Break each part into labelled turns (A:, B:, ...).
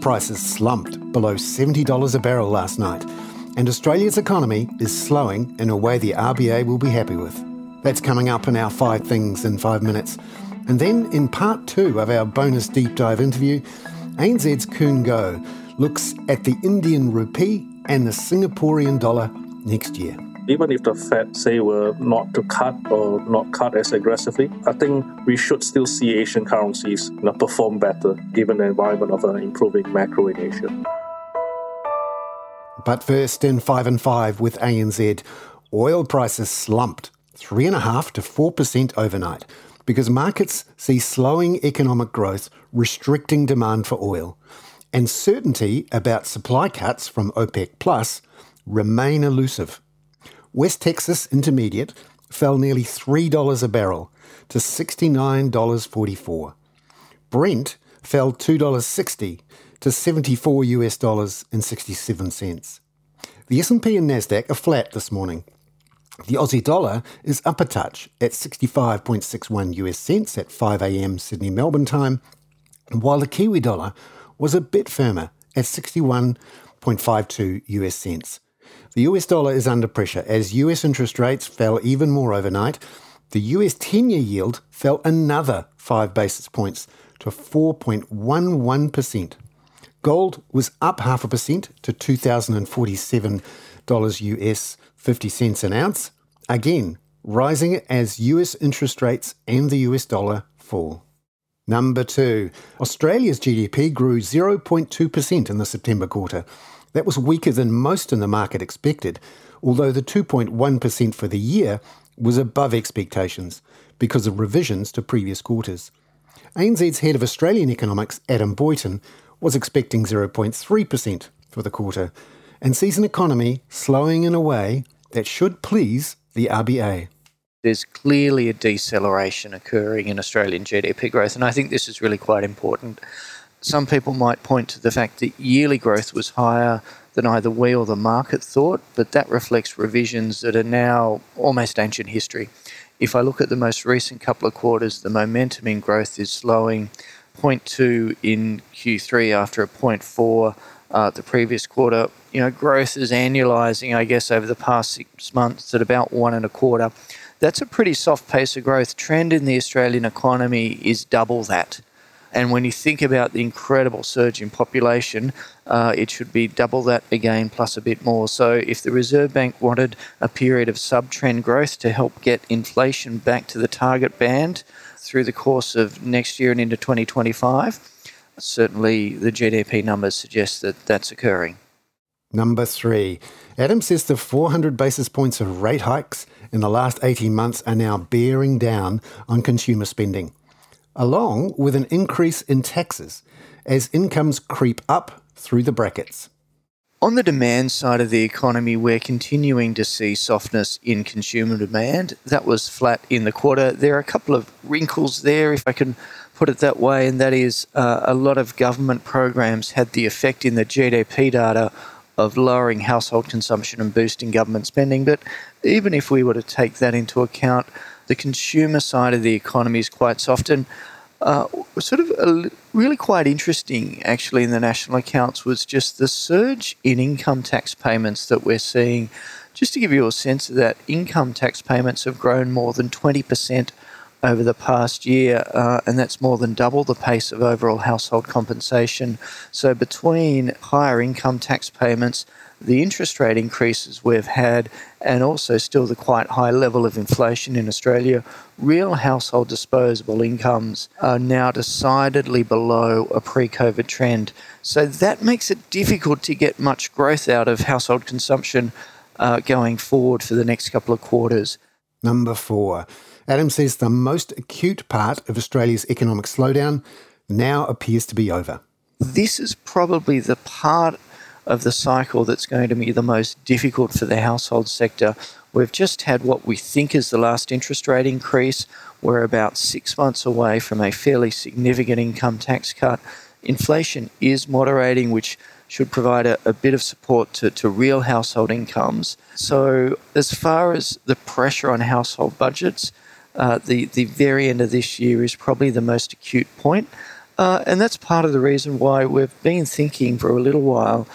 A: prices slumped below $70 a barrel last night, and Australia's economy is slowing in a way the RBA will be happy with. That's coming up in our Five Things in Five Minutes. And then in part two of our bonus deep dive interview, ANZ's Khoon Goh looks at the Indian rupee and the Singaporean dollar next year.
B: Even if the Fed say we're not to cut or not cut as aggressively, I think we should still see Asian currencies you know, perform better given the environment of an improving macro in Asia.
A: But first, in 5 and 5 with ANZ, oil prices slumped 3.5 to 4% overnight because markets see slowing economic growth restricting demand for oil. And certainty about supply cuts from OPEC Plus remain elusive. West Texas Intermediate fell nearly $3 a barrel to $69.44. Brent fell $2.60 to 74 US dollars and 67 cents. The S&P and Nasdaq are flat this morning. The Aussie dollar is up a touch at 65.61 US cents at 5 a.m. Sydney Melbourne time, while the Kiwi dollar was a bit firmer at 61.52 US cents. The US dollar is under pressure as US interest rates fell even more overnight. The US 10 year yield fell another 5 basis points to 4.11%. Gold was up half a percent to $2,047 US 50 cents an ounce, again rising as US interest rates and the US dollar fall. Number two, Australia's GDP grew 0.2% in the September quarter. That was weaker than most in the market expected, although the 2.1% for the year was above expectations because of revisions to previous quarters. ANZ's head of Australian economics, Adam Boyton, was expecting 0.3% for the quarter and sees an economy slowing in a way that should please the RBA.
C: There's clearly a deceleration occurring in Australian GDP growth, and I think this is really quite important some people might point to the fact that yearly growth was higher than either we or the market thought, but that reflects revisions that are now almost ancient history. If I look at the most recent couple of quarters, the momentum in growth is slowing. 0.2 in Q3 after a 0.4 uh, the previous quarter. You know, growth is annualizing, I guess, over the past six months at about one and a quarter. That's a pretty soft pace of growth. Trend in the Australian economy is double that. And when you think about the incredible surge in population, uh, it should be double that again plus a bit more. So, if the Reserve Bank wanted a period of sub trend growth to help get inflation back to the target band through the course of next year and into 2025, certainly the GDP numbers suggest that that's occurring.
A: Number three, Adam says the 400 basis points of rate hikes in the last 18 months are now bearing down on consumer spending along with an increase in taxes as incomes creep up through the brackets.
C: On the demand side of the economy, we're continuing to see softness in consumer demand. That was flat in the quarter. There are a couple of wrinkles there, if I can put it that way, and that is uh, a lot of government programs had the effect in the GDP data of lowering household consumption and boosting government spending. But even if we were to take that into account, the consumer side of the economy is quite soft. And uh, sort of a, really quite interesting, actually, in the national accounts was just the surge in income tax payments that we're seeing. Just to give you a sense of that, income tax payments have grown more than 20% over the past year, uh, and that's more than double the pace of overall household compensation. So, between higher income tax payments the interest rate increases we've had and also still the quite high level of inflation in Australia, real household disposable incomes are now decidedly below a pre COVID trend. So that makes it difficult to get much growth out of household consumption uh, going forward for the next couple of quarters.
A: Number four. Adam says the most acute part of Australia's economic slowdown now appears to be over.
C: This is probably the part of the cycle that's going to be the most difficult for the household sector. We've just had what we think is the last interest rate increase. We're about six months away from a fairly significant income tax cut. Inflation is moderating, which should provide a, a bit of support to, to real household incomes. So, as far as the pressure on household budgets, uh, the, the very end of this year is probably the most acute point. Uh, and that's part of the reason why we've been thinking for a little while.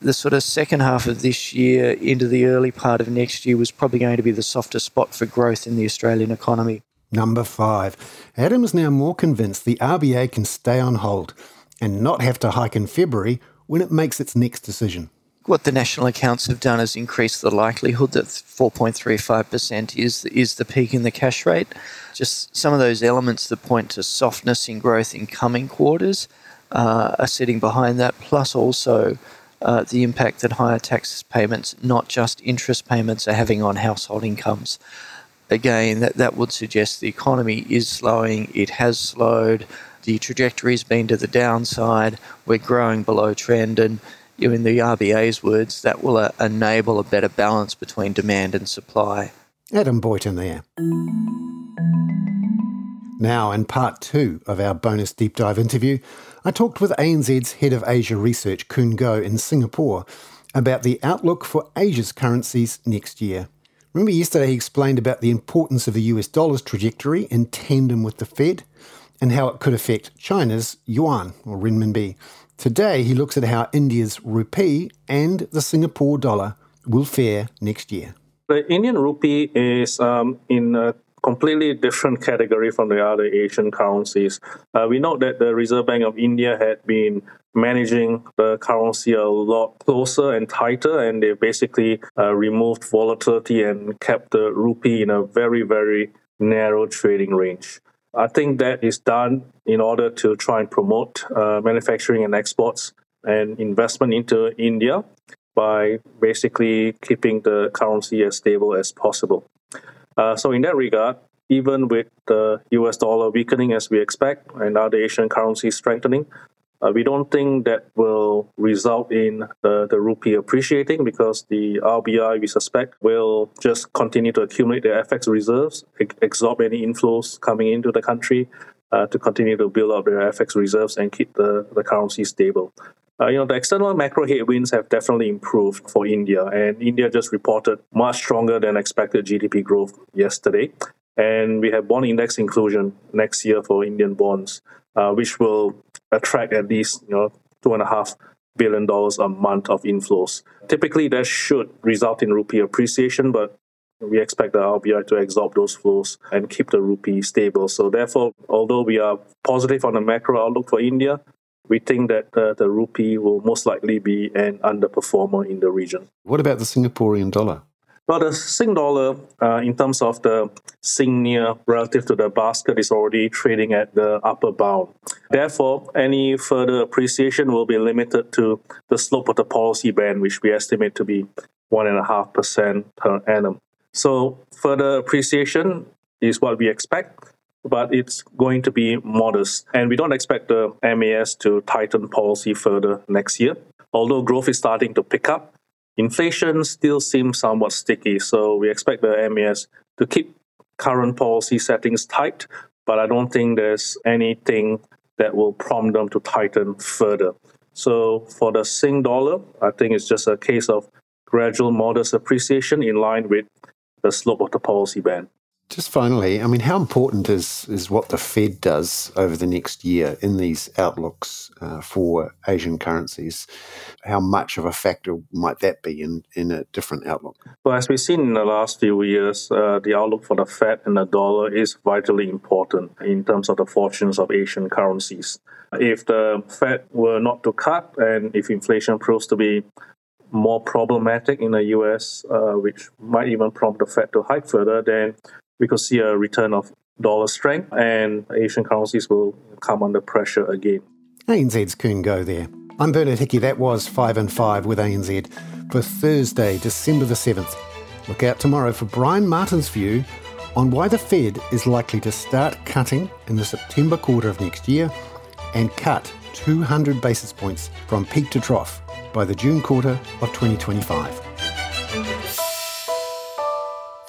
C: The sort of second half of this year into the early part of next year was probably going to be the softer spot for growth in the Australian economy.
A: Number five. Adam is now more convinced the RBA can stay on hold and not have to hike in February when it makes its next decision.
C: What the national accounts have done is increase the likelihood that 4.35% is, is the peak in the cash rate. Just some of those elements that point to softness in growth in coming quarters uh, are sitting behind that, plus also uh, the impact that higher tax payments, not just interest payments, are having on household incomes. Again, that, that would suggest the economy is slowing, it has slowed, the trajectory's been to the downside, we're growing below trend, and in the RBA's words, that will uh, enable a better balance between demand and supply.
A: Adam Boyton there. Now, in part two of our bonus deep dive interview, I talked with ANZ's head of Asia research, Khoon Goh, in Singapore about the outlook for Asia's currencies next year. Remember yesterday he explained about the importance of the US dollar's trajectory in tandem with the Fed and how it could affect China's yuan or renminbi. Today, he looks at how India's rupee and the Singapore dollar will fare next year.
B: The Indian rupee is um, in a completely different category from the other Asian currencies. Uh, we know that the Reserve Bank of India had been managing the currency a lot closer and tighter, and they basically uh, removed volatility and kept the rupee in a very, very narrow trading range. I think that is done in order to try and promote uh, manufacturing and exports and investment into India by basically keeping the currency as stable as possible. Uh, so, in that regard, even with the US dollar weakening as we expect and other Asian currencies strengthening, uh, we don't think that will result in the, the rupee appreciating because the RBI, we suspect, will just continue to accumulate their FX reserves, absorb any inflows coming into the country uh, to continue to build up their FX reserves and keep the, the currency stable. Uh, you know, the external macro headwinds have definitely improved for India, and India just reported much stronger than expected GDP growth yesterday. And we have bond index inclusion next year for Indian bonds, uh, which will attract at least you know two and a half billion dollars a month of inflows. Typically, that should result in rupee appreciation, but we expect the RBI to absorb those flows and keep the rupee stable. So, therefore, although we are positive on the macro outlook for India, we think that uh, the rupee will most likely be an underperformer in the region.
A: What about the Singaporean dollar?
B: Well, the Sing dollar, uh, in terms of the sing Singnia relative to the basket, is already trading at the upper bound. Therefore, any further appreciation will be limited to the slope of the policy band, which we estimate to be 1.5% per annum. So, further appreciation is what we expect, but it's going to be modest. And we don't expect the MAS to tighten policy further next year. Although growth is starting to pick up, Inflation still seems somewhat sticky, so we expect the MAS to keep current policy settings tight, but I don't think there's anything that will prompt them to tighten further. So for the Sing dollar, I think it's just a case of gradual modest appreciation in line with the slope of the policy band.
A: Just finally, I mean, how important is, is what the Fed does over the next year in these outlooks uh, for Asian currencies? How much of a factor might that be in, in a different outlook?
B: Well, as we've seen in the last few years, uh, the outlook for the Fed and the dollar is vitally important in terms of the fortunes of Asian currencies. If the Fed were not to cut and if inflation proves to be more problematic in the US, uh, which might even prompt the Fed to hike further, then we could see a return of dollar strength and Asian currencies will come under pressure again.
A: ANZ's Khoon Goh there. I'm Bernard Hickey. That was 5 and 5 with ANZ for Thursday, December the 7th. Look out tomorrow for Brian Martin's view on why the Fed is likely to start cutting in the September quarter of next year and cut 200 basis points from peak to trough by the June quarter of 2025.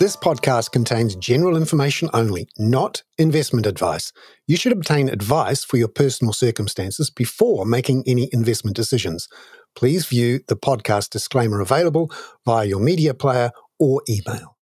A: This podcast contains general information only, not investment advice. You should obtain advice for your personal circumstances before making any investment decisions. Please view the podcast disclaimer available via your media player or email.